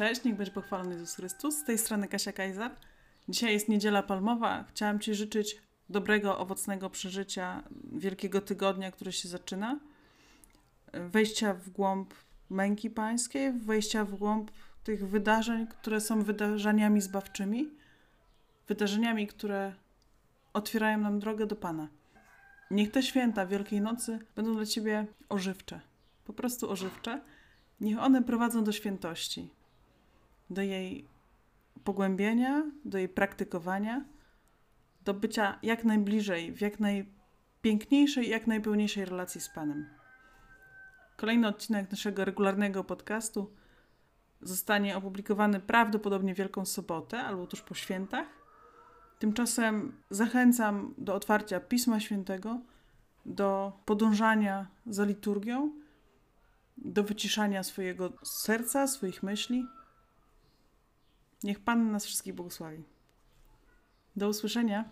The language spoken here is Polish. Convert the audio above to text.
Cześć, niech będzie pochwalony Jezus Chrystus. Z tej strony Kasia Kajzar. Dzisiaj jest niedziela palmowa. Chciałam Ci życzyć dobrego, owocnego przeżycia Wielkiego Tygodnia, który się zaczyna. Wejścia w głąb męki pańskiej, wejścia w głąb tych wydarzeń, które są wydarzeniami zbawczymi, wydarzeniami, które otwierają nam drogę do Pana. Niech te święta Wielkiej Nocy będą dla Ciebie ożywcze, po prostu ożywcze. Niech one prowadzą do świętości, do jej pogłębienia, do jej praktykowania, do bycia jak najbliżej, w jak najpiękniejszej, jak najpełniejszej relacji z Panem. Kolejny odcinek naszego regularnego podcastu zostanie opublikowany prawdopodobnie Wielką Sobotę albo tuż po świętach. Tymczasem zachęcam do otwarcia Pisma Świętego, do podążania za liturgią, do wyciszania swojego serca, swoich myśli. Niech Pan nas wszystkich błogosławi. Do usłyszenia.